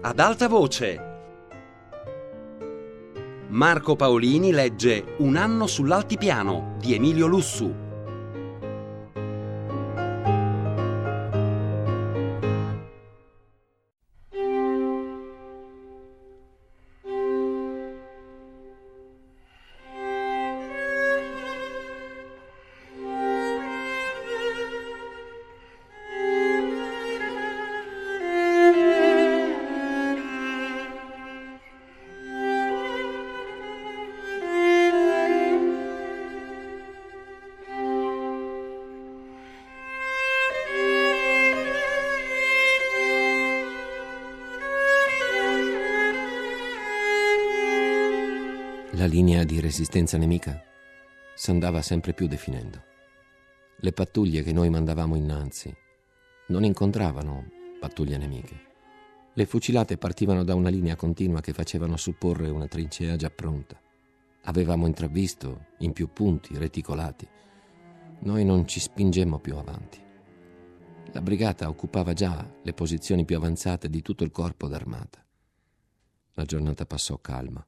ad alta voce. Marco Paolini legge Un anno sull'altipiano di Emilio Lussu. Linea di resistenza nemica s'andava sempre più definendo. Le pattuglie che noi mandavamo innanzi non incontravano pattuglie nemiche. Le fucilate partivano da una linea continua che facevano supporre una trincea già pronta. Avevamo intravisto in più punti reticolati. Noi non ci spingemmo più avanti. La brigata occupava già le posizioni più avanzate di tutto il corpo d'armata. La giornata passò calma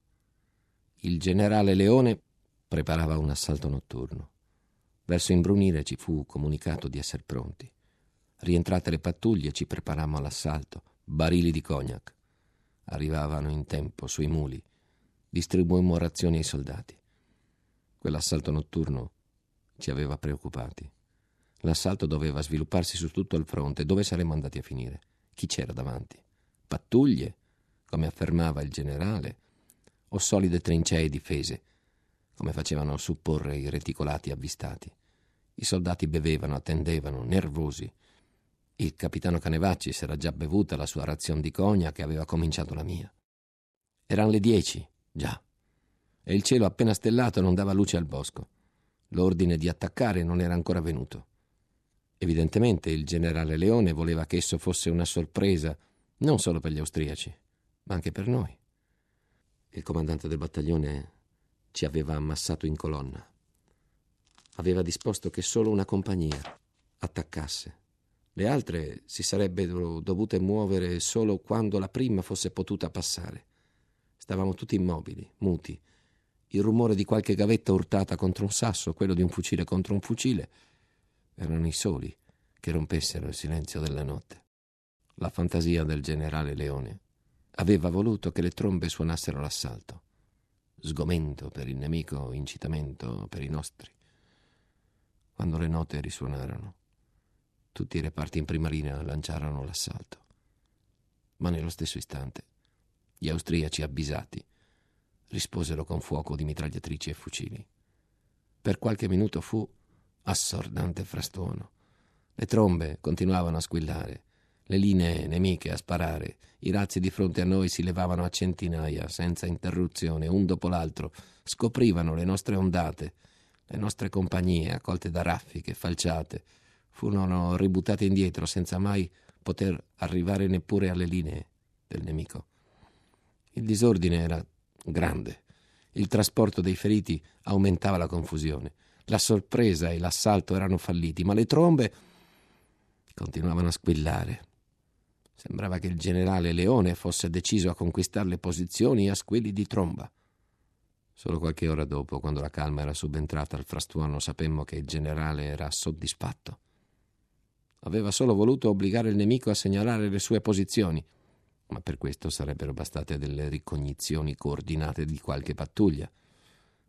il generale Leone preparava un assalto notturno. Verso imbrunire ci fu comunicato di essere pronti. Rientrate le pattuglie ci preparammo all'assalto, barili di cognac. Arrivavano in tempo sui muli. Distribuimmo razioni ai soldati. Quell'assalto notturno ci aveva preoccupati. L'assalto doveva svilupparsi su tutto il fronte. Dove saremmo andati a finire? Chi c'era davanti? Pattuglie, come affermava il generale, o solide trincee difese, come facevano supporre i reticolati avvistati. I soldati bevevano, attendevano, nervosi. Il capitano Canevacci s'era già bevuta la sua razione di cogna che aveva cominciato la mia. Erano le dieci, già, e il cielo appena stellato non dava luce al bosco. L'ordine di attaccare non era ancora venuto. Evidentemente il generale Leone voleva che esso fosse una sorpresa non solo per gli austriaci, ma anche per noi. Il comandante del battaglione ci aveva ammassato in colonna. Aveva disposto che solo una compagnia attaccasse. Le altre si sarebbero dovute muovere solo quando la prima fosse potuta passare. Stavamo tutti immobili, muti. Il rumore di qualche gavetta urtata contro un sasso, quello di un fucile contro un fucile, erano i soli che rompessero il silenzio della notte. La fantasia del generale Leone aveva voluto che le trombe suonassero l'assalto. Sgomento per il nemico, incitamento per i nostri. Quando le note risuonarono, tutti i reparti in prima linea lanciarono l'assalto. Ma nello stesso istante, gli austriaci avvisati risposero con fuoco di mitragliatrici e fucili. Per qualche minuto fu assordante frastuono. Le trombe continuavano a squillare le linee nemiche a sparare. I razzi di fronte a noi si levavano a centinaia, senza interruzione, un dopo l'altro. Scoprivano le nostre ondate. Le nostre compagnie, accolte da raffiche, falciate, furono ributtate indietro senza mai poter arrivare neppure alle linee del nemico. Il disordine era grande. Il trasporto dei feriti aumentava la confusione. La sorpresa e l'assalto erano falliti, ma le trombe continuavano a squillare. Sembrava che il generale Leone fosse deciso a conquistare le posizioni a squilli di tromba. Solo qualche ora dopo, quando la calma era subentrata al frastuono, sapemmo che il generale era soddisfatto. Aveva solo voluto obbligare il nemico a segnalare le sue posizioni, ma per questo sarebbero bastate delle ricognizioni coordinate di qualche pattuglia.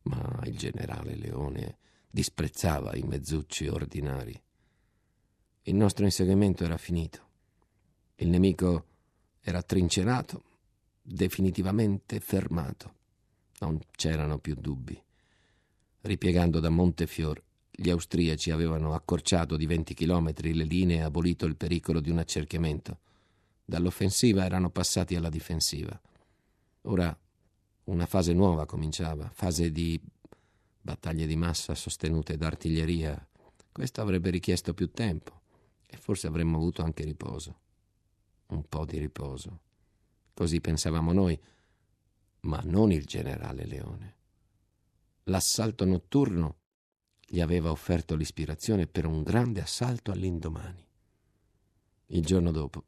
Ma il generale Leone disprezzava i mezzucci ordinari. Il nostro inseguimento era finito. Il nemico era trincerato, definitivamente fermato. Non c'erano più dubbi. Ripiegando da Montefior, gli austriaci avevano accorciato di 20 chilometri le linee e abolito il pericolo di un accerchiamento. Dall'offensiva erano passati alla difensiva. Ora una fase nuova cominciava, fase di battaglie di massa sostenute d'artiglieria. Questo avrebbe richiesto più tempo e forse avremmo avuto anche riposo un po' di riposo. Così pensavamo noi, ma non il generale Leone. L'assalto notturno gli aveva offerto l'ispirazione per un grande assalto all'indomani. Il giorno dopo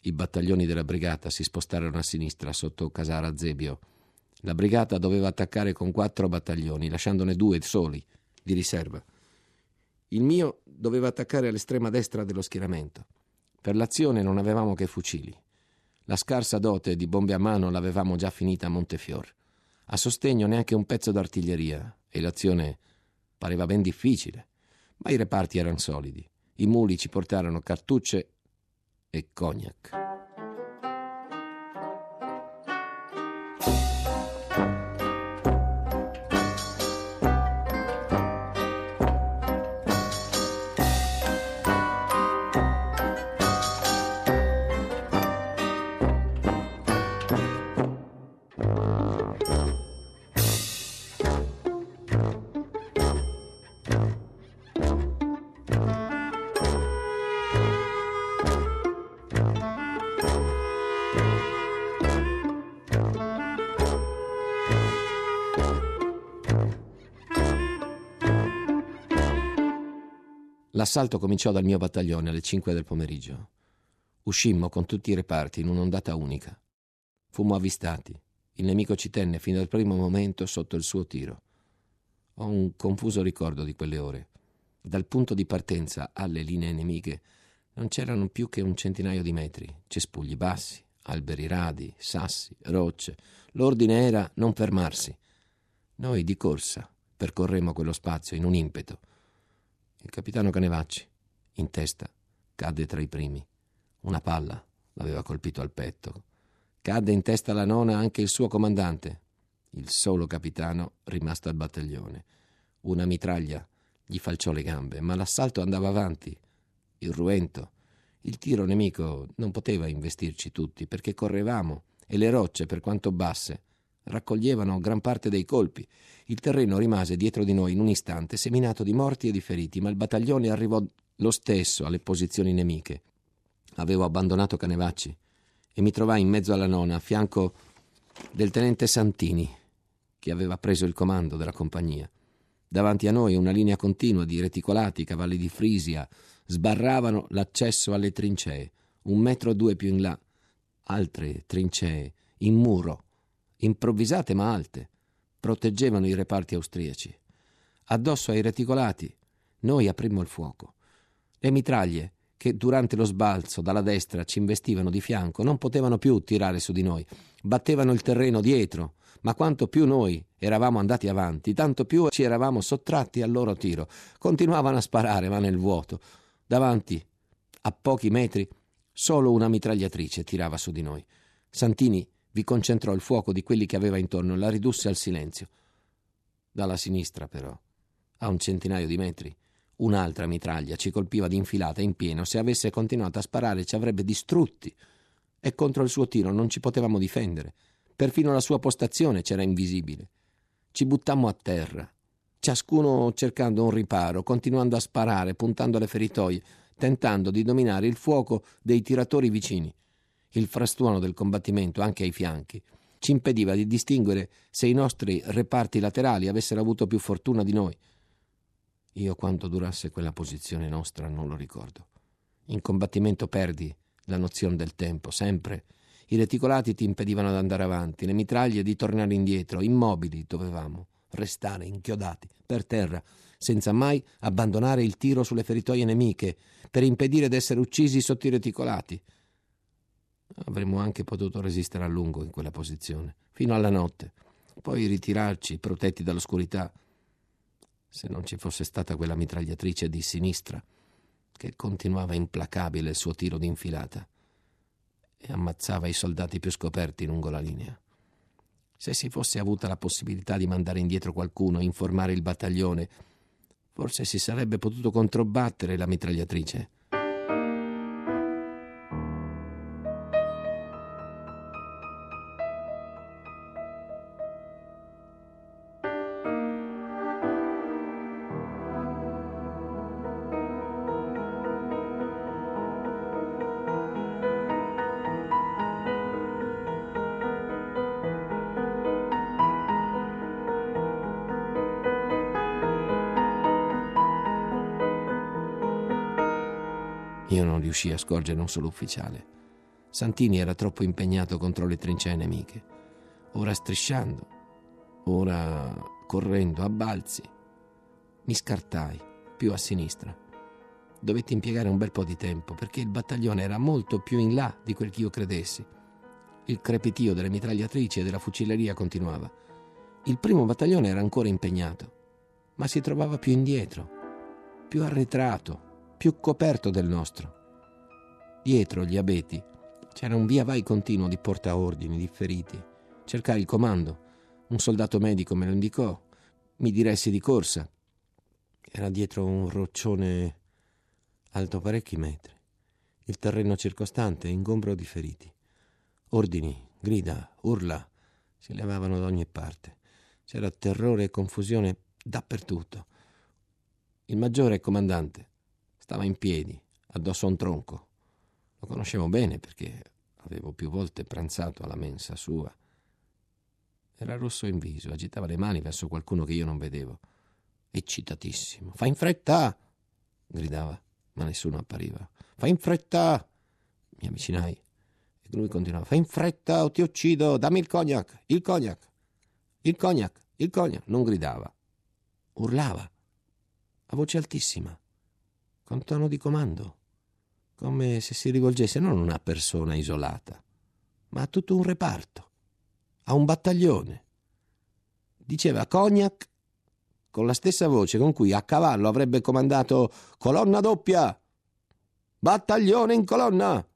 I battaglioni della brigata si spostarono a sinistra sotto Casara Zebio. La brigata doveva attaccare con quattro battaglioni, lasciandone due soli, di riserva. Il mio doveva attaccare all'estrema destra dello schieramento. Per l'azione non avevamo che fucili. La scarsa dote di bombe a mano l'avevamo già finita a Montefior. A sostegno neanche un pezzo d'artiglieria e l'azione pareva ben difficile, ma i reparti erano solidi. I muli ci portarono cartucce e cognac. L'assalto cominciò dal mio battaglione alle 5 del pomeriggio. Uscimmo con tutti i reparti in un'ondata unica. Fummo avvistati. Il nemico ci tenne fino al primo momento sotto il suo tiro. Ho un confuso ricordo di quelle ore. Dal punto di partenza alle linee nemiche non c'erano più che un centinaio di metri, cespugli bassi, alberi radi, sassi, rocce. L'ordine era non fermarsi. Noi di corsa percorremmo quello spazio in un impeto il capitano Canevacci, in testa, cadde tra i primi. Una palla l'aveva colpito al petto. Cadde in testa alla nona anche il suo comandante, il solo capitano rimasto al battaglione. Una mitraglia gli falciò le gambe, ma l'assalto andava avanti. Irruento. Il tiro nemico non poteva investirci tutti perché correvamo e le rocce, per quanto basse, raccoglievano gran parte dei colpi. Il terreno rimase dietro di noi in un istante seminato di morti e di feriti, ma il battaglione arrivò lo stesso alle posizioni nemiche. Avevo abbandonato Canevacci e mi trovai in mezzo alla nona, a fianco del tenente Santini, che aveva preso il comando della compagnia. Davanti a noi una linea continua di reticolati, cavalli di Frisia, sbarravano l'accesso alle trincee, un metro o due più in là, altre trincee, in muro, improvvisate ma alte, proteggevano i reparti austriaci. Addosso ai reticolati noi aprimmo il fuoco. Le mitraglie, che durante lo sbalzo dalla destra ci investivano di fianco, non potevano più tirare su di noi. Battevano il terreno dietro, ma quanto più noi eravamo andati avanti, tanto più ci eravamo sottratti al loro tiro. Continuavano a sparare, ma nel vuoto. Davanti, a pochi metri, solo una mitragliatrice tirava su di noi. Santini vi concentrò il fuoco di quelli che aveva intorno e la ridusse al silenzio. Dalla sinistra, però, a un centinaio di metri, un'altra mitraglia ci colpiva d'infilata in pieno. Se avesse continuato a sparare ci avrebbe distrutti. E contro il suo tiro non ci potevamo difendere. Perfino la sua postazione c'era invisibile. Ci buttammo a terra, ciascuno cercando un riparo, continuando a sparare, puntando alle feritoie, tentando di dominare il fuoco dei tiratori vicini. Il frastuono del combattimento, anche ai fianchi, ci impediva di distinguere se i nostri reparti laterali avessero avuto più fortuna di noi. Io quanto durasse quella posizione nostra non lo ricordo. In combattimento perdi la nozione del tempo, sempre. I reticolati ti impedivano di andare avanti, le mitraglie di tornare indietro, immobili dovevamo restare inchiodati per terra, senza mai abbandonare il tiro sulle feritoie nemiche, per impedire d'essere uccisi sotto i reticolati. Avremmo anche potuto resistere a lungo in quella posizione, fino alla notte, poi ritirarci protetti dall'oscurità, se non ci fosse stata quella mitragliatrice di sinistra che continuava implacabile il suo tiro d'infilata e ammazzava i soldati più scoperti lungo la linea. Se si fosse avuta la possibilità di mandare indietro qualcuno e informare il battaglione, forse si sarebbe potuto controbattere la mitragliatrice. Io non riuscii a scorgere un solo ufficiale. Santini era troppo impegnato contro le trincee nemiche, ora strisciando, ora correndo a balzi. Mi scartai più a sinistra. Dovetti impiegare un bel po' di tempo perché il battaglione era molto più in là di quel che io credessi. Il crepitio delle mitragliatrici e della fucilleria continuava. Il primo battaglione era ancora impegnato, ma si trovava più indietro, più arretrato, più coperto del nostro. Dietro gli abeti c'era un via vai continuo di portaordini, di feriti. Cercai il comando. Un soldato medico me lo indicò. Mi diressi di corsa. Era dietro un roccione alto parecchi metri. Il terreno circostante ingombro di feriti. Ordini, grida, urla si levavano da ogni parte. C'era terrore e confusione dappertutto. Il maggiore comandante stava in piedi, addosso a un tronco. Lo conoscevo bene perché avevo più volte pranzato alla mensa sua. Era rosso in viso, agitava le mani verso qualcuno che io non vedevo. Eccitatissimo. Fa in fretta! gridava, ma nessuno appariva. Fa in fretta! Mi avvicinai e lui continuava. Fa in fretta o ti uccido! Dammi il cognac! Il cognac! Il cognac! Il cognac! Non gridava. Urlava a voce altissima, con tono di comando, come se si rivolgesse non a una persona isolata, ma a tutto un reparto, a un battaglione. Diceva cognac con la stessa voce con cui a cavallo avrebbe comandato colonna doppia, battaglione in colonna.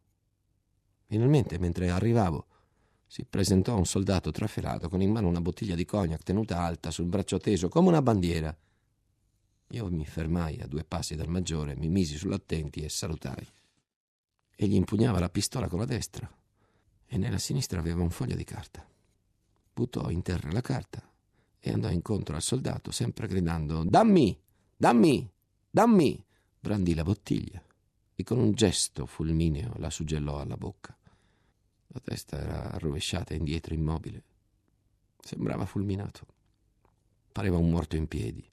Finalmente, mentre arrivavo, si presentò un soldato trafelato con in mano una bottiglia di cognac tenuta alta sul braccio teso come una bandiera. Io mi fermai a due passi dal maggiore, mi misi sull'attenti e salutai. Egli impugnava la pistola con la destra e nella sinistra aveva un foglio di carta. Buttò in terra la carta e andò incontro al soldato, sempre gridando Dammi! Dammi! Dammi! Brandì la bottiglia e con un gesto fulmineo la suggellò alla bocca. La testa era rovesciata indietro immobile. Sembrava fulminato. Pareva un morto in piedi.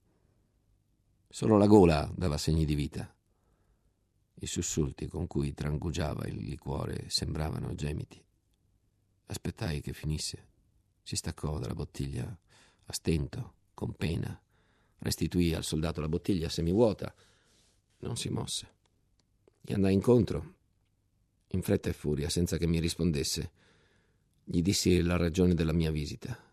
Solo la gola dava segni di vita. I sussulti con cui trangugiava il liquore sembravano gemiti. Aspettai che finisse. Si staccò dalla bottiglia a stento, con pena. Restituì al soldato la bottiglia semivuota. Non si mosse. Gli andai incontro, in fretta e furia, senza che mi rispondesse. Gli dissi la ragione della mia visita.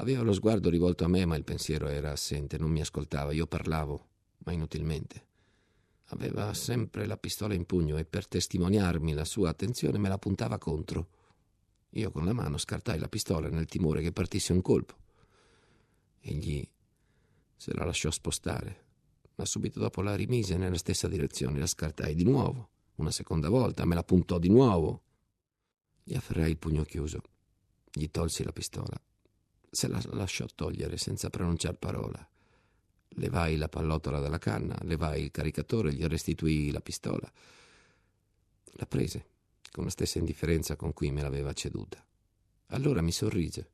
Aveva lo sguardo rivolto a me, ma il pensiero era assente, non mi ascoltava. Io parlavo, ma inutilmente. Aveva sempre la pistola in pugno e per testimoniarmi la sua attenzione me la puntava contro. Io con la mano scartai la pistola nel timore che partisse un colpo. Egli se la lasciò spostare, ma subito dopo la rimise nella stessa direzione. La scartai di nuovo, una seconda volta, me la puntò di nuovo. Gli afferrai il pugno chiuso. Gli tolsi la pistola se la lasciò togliere senza pronunciar parola. Levai la pallottola dalla canna, levai il caricatore, gli restituii la pistola. La prese, con la stessa indifferenza con cui me l'aveva ceduta. Allora mi sorrise,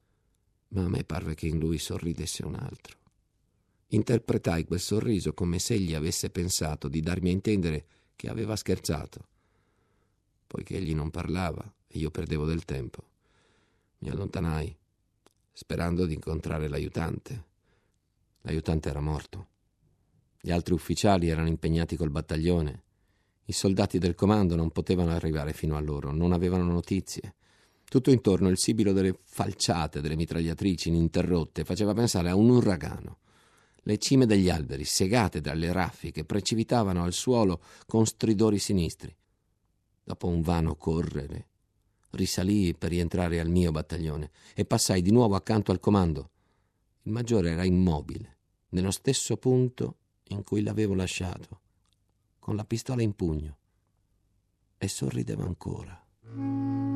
ma a me parve che in lui sorridesse un altro. Interpretai quel sorriso come se egli avesse pensato di darmi a intendere che aveva scherzato. Poiché egli non parlava e io perdevo del tempo, mi allontanai sperando di incontrare l'aiutante. L'aiutante era morto. Gli altri ufficiali erano impegnati col battaglione. I soldati del comando non potevano arrivare fino a loro, non avevano notizie. Tutto intorno il sibilo delle falciate delle mitragliatrici ininterrotte faceva pensare a un uragano. Le cime degli alberi, segate dalle raffiche, precipitavano al suolo con stridori sinistri. Dopo un vano correre, risalii per rientrare al mio battaglione e passai di nuovo accanto al comando. Il maggiore era immobile, nello stesso punto in cui l'avevo lasciato, con la pistola in pugno, e sorrideva ancora.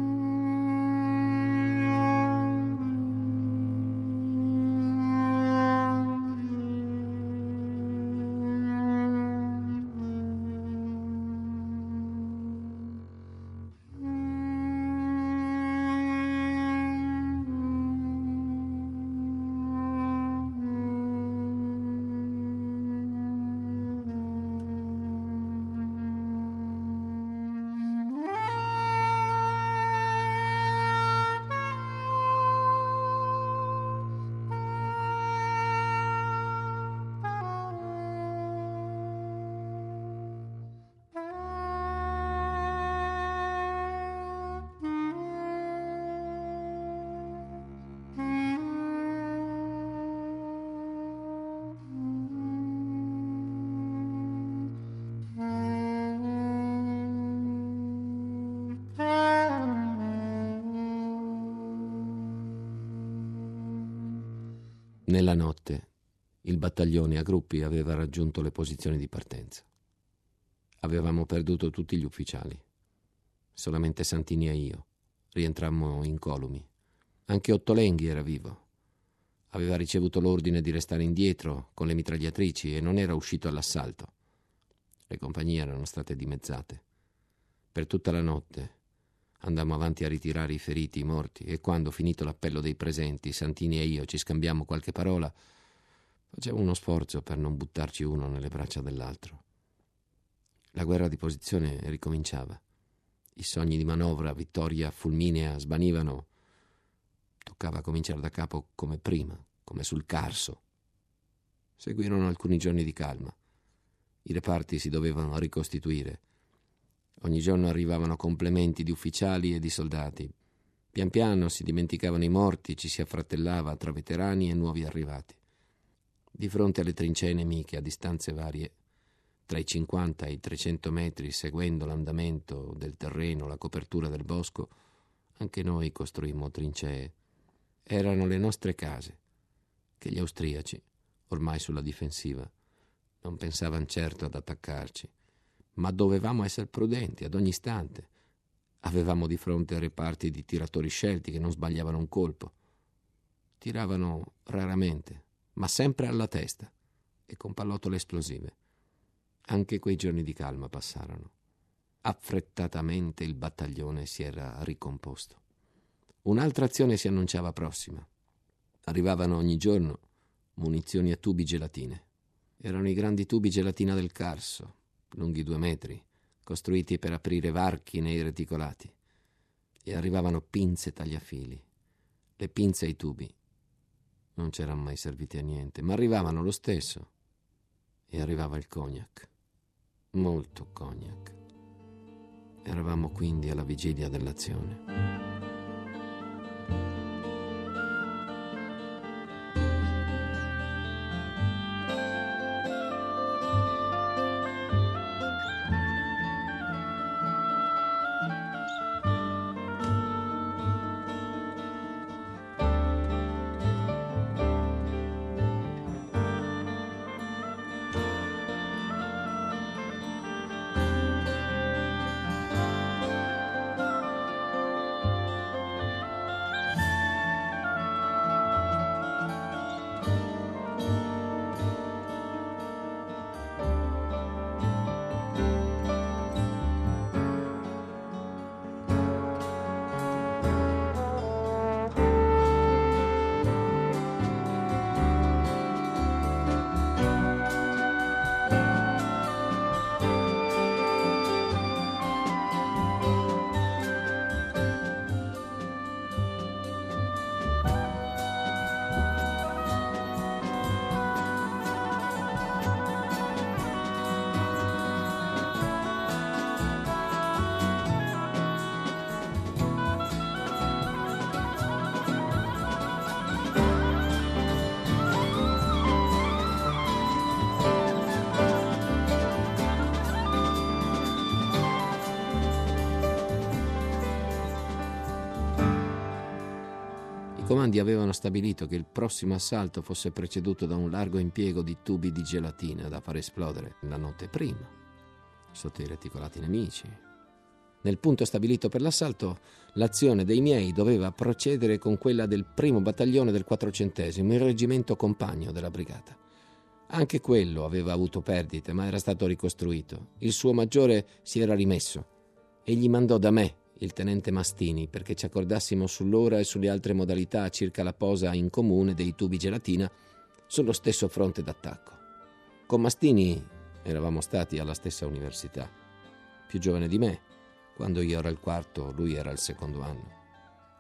Nella notte il battaglione a gruppi aveva raggiunto le posizioni di partenza. Avevamo perduto tutti gli ufficiali. Solamente Santini e io rientrammo incolumi. Anche Ottolenghi era vivo. Aveva ricevuto l'ordine di restare indietro con le mitragliatrici e non era uscito all'assalto. Le compagnie erano state dimezzate. Per tutta la notte andammo avanti a ritirare i feriti, i morti, e quando, finito l'appello dei presenti, Santini e io ci scambiammo qualche parola, facevo uno sforzo per non buttarci uno nelle braccia dell'altro. La guerra di posizione ricominciava. I sogni di manovra, vittoria fulminea svanivano. Toccava cominciare da capo come prima, come sul Carso. Seguirono alcuni giorni di calma. I reparti si dovevano ricostituire. Ogni giorno arrivavano complementi di ufficiali e di soldati. Pian piano si dimenticavano i morti, ci si affrattellava tra veterani e nuovi arrivati. Di fronte alle trincee nemiche a distanze varie, tra i 50 e i 300 metri, seguendo l'andamento del terreno, la copertura del bosco, anche noi costruimmo trincee. Erano le nostre case, che gli austriaci, ormai sulla difensiva, non pensavano certo ad attaccarci, ma dovevamo essere prudenti ad ogni istante. Avevamo di fronte reparti di tiratori scelti che non sbagliavano un colpo. Tiravano raramente, ma sempre alla testa e con pallottole esplosive. Anche quei giorni di calma passarono. Affrettatamente il battaglione si era ricomposto. Un'altra azione si annunciava prossima. Arrivavano ogni giorno munizioni a tubi gelatine. Erano i grandi tubi gelatina del Carso, lunghi due metri, costruiti per aprire varchi nei reticolati. E arrivavano pinze tagliafili. Le pinze ai tubi non c'erano mai serviti a niente, ma arrivavano lo stesso. E arrivava il cognac molto cognac. Eravamo quindi alla vigilia dell'azione. Comandi avevano stabilito che il prossimo assalto fosse preceduto da un largo impiego di tubi di gelatina da far esplodere la notte prima, sotto i reticolati nemici. Nel punto stabilito per l'assalto, l'azione dei miei doveva procedere con quella del primo battaglione del quattrocentesimo, il reggimento compagno della brigata. Anche quello aveva avuto perdite, ma era stato ricostruito. Il suo maggiore si era rimesso e gli mandò da me il tenente Mastini perché ci accordassimo sull'ora e sulle altre modalità circa la posa in comune dei tubi gelatina sullo stesso fronte d'attacco. Con Mastini eravamo stati alla stessa università, più giovane di me, quando io ero al quarto, lui era al secondo anno.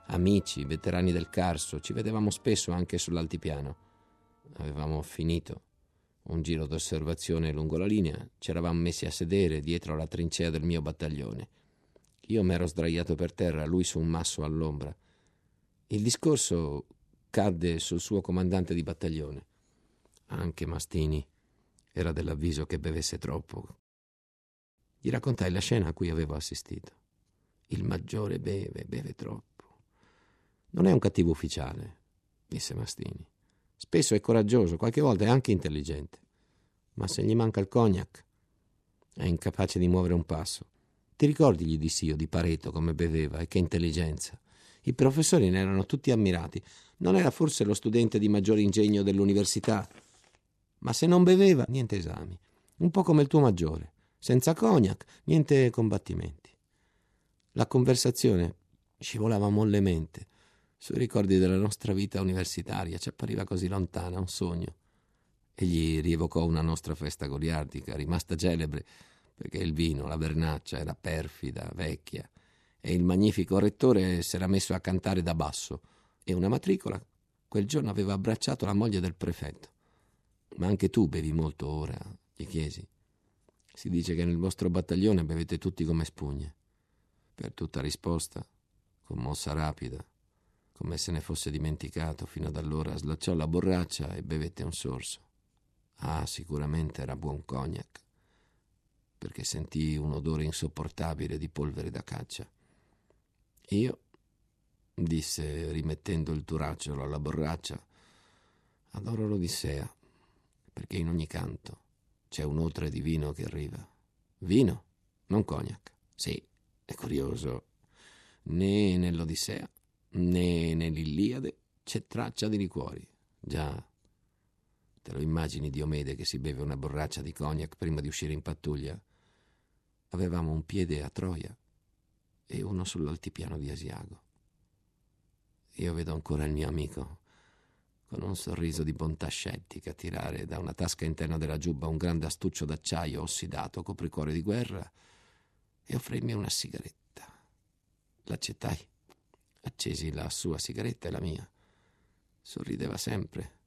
Amici, veterani del Carso, ci vedevamo spesso anche sull'altipiano. Avevamo finito un giro d'osservazione lungo la linea, ci eravamo messi a sedere dietro alla trincea del mio battaglione io m'ero sdraiato per terra, lui su un masso all'ombra. Il discorso cadde sul suo comandante di battaglione. Anche Mastini era dell'avviso che bevesse troppo. Gli raccontai la scena a cui avevo assistito. Il maggiore beve, beve troppo. Non è un cattivo ufficiale, disse Mastini. Spesso è coraggioso, qualche volta è anche intelligente. Ma se gli manca il cognac, è incapace di muovere un passo. Ti ricordi, gli dissi io, di Pareto come beveva e che intelligenza? I professori ne erano tutti ammirati. Non era forse lo studente di maggiore ingegno dell'università? Ma se non beveva, niente esami. Un po' come il tuo maggiore. Senza cognac, niente combattimenti. La conversazione scivolava mollemente sui ricordi della nostra vita universitaria, ci appariva così lontana, un sogno. Egli rievocò una nostra festa goliardica, rimasta celebre, perché il vino, la vernaccia, era perfida, vecchia, e il magnifico rettore s'era messo a cantare da basso, e una matricola quel giorno aveva abbracciato la moglie del prefetto. Ma anche tu bevi molto ora? gli chiesi. Si dice che nel vostro battaglione bevete tutti come spugne. Per tutta risposta, con mossa rapida, come se ne fosse dimenticato fino ad allora, slacciò la borraccia e bevette un sorso. Ah, sicuramente era buon cognac, perché sentì un odore insopportabile di polvere da caccia. Io, disse rimettendo il turacciolo alla borraccia, adoro l'Odissea, perché in ogni canto c'è un otre di vino che arriva. Vino, non cognac. Sì, è curioso. Né nell'Odissea né nell'Iliade c'è traccia di liquori. Già, te lo immagini Diomede che si beve una borraccia di cognac prima di uscire in pattuglia? Avevamo un piede a Troia e uno sull'altipiano di Asiago. Io vedo ancora il mio amico con un sorriso di bontà scettica tirare da una tasca interna della giubba un grande astuccio d'acciaio ossidato copricuore di guerra e offrirmi una sigaretta. L'accettai Accesi la sua sigaretta e la mia. Sorrideva sempre,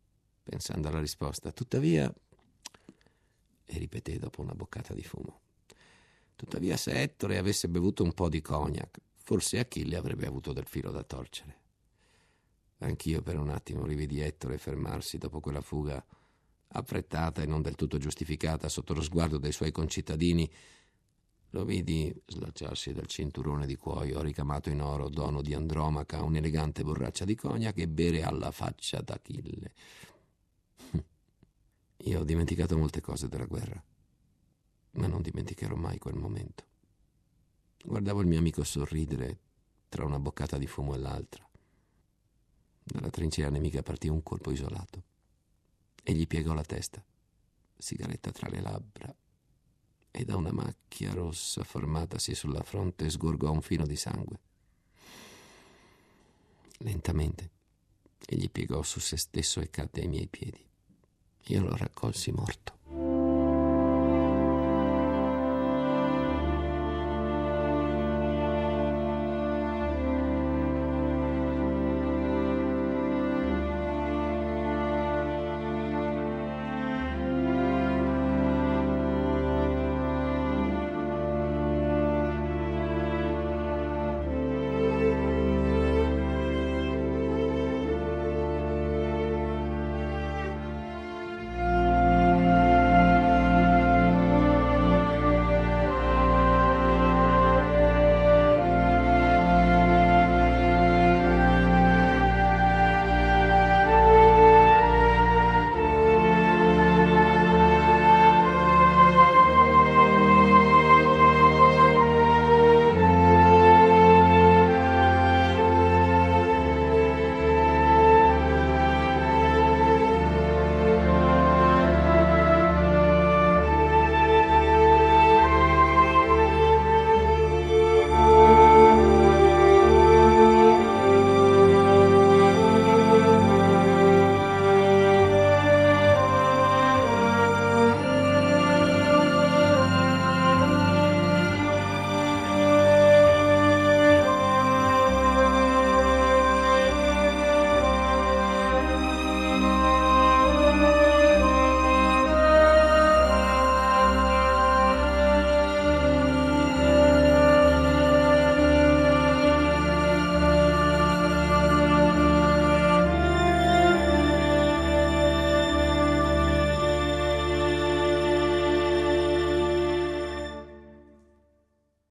pensando alla risposta. Tuttavia, e ripeté dopo una boccata di fumo, tuttavia se Ettore avesse bevuto un po' di cognac, forse Achille avrebbe avuto del filo da torcere. Anch'io per un attimo rividi Ettore fermarsi dopo quella fuga affrettata e non del tutto giustificata sotto lo sguardo dei suoi concittadini lo vidi slacciarsi dal cinturone di cuoio ricamato in oro, dono di Andromaca, un'elegante borraccia di cognac e bere alla faccia d'Achille. Io ho dimenticato molte cose della guerra, ma non dimenticherò mai quel momento. Guardavo il mio amico sorridere tra una boccata di fumo e l'altra. Dalla trincea nemica partì un colpo isolato. Egli piegò la testa, sigaretta tra le labbra e da una macchia rossa formatasi sulla fronte sgorgò un filo di sangue. Lentamente egli piegò su se stesso e cadde ai miei piedi. Io lo raccolsi morto.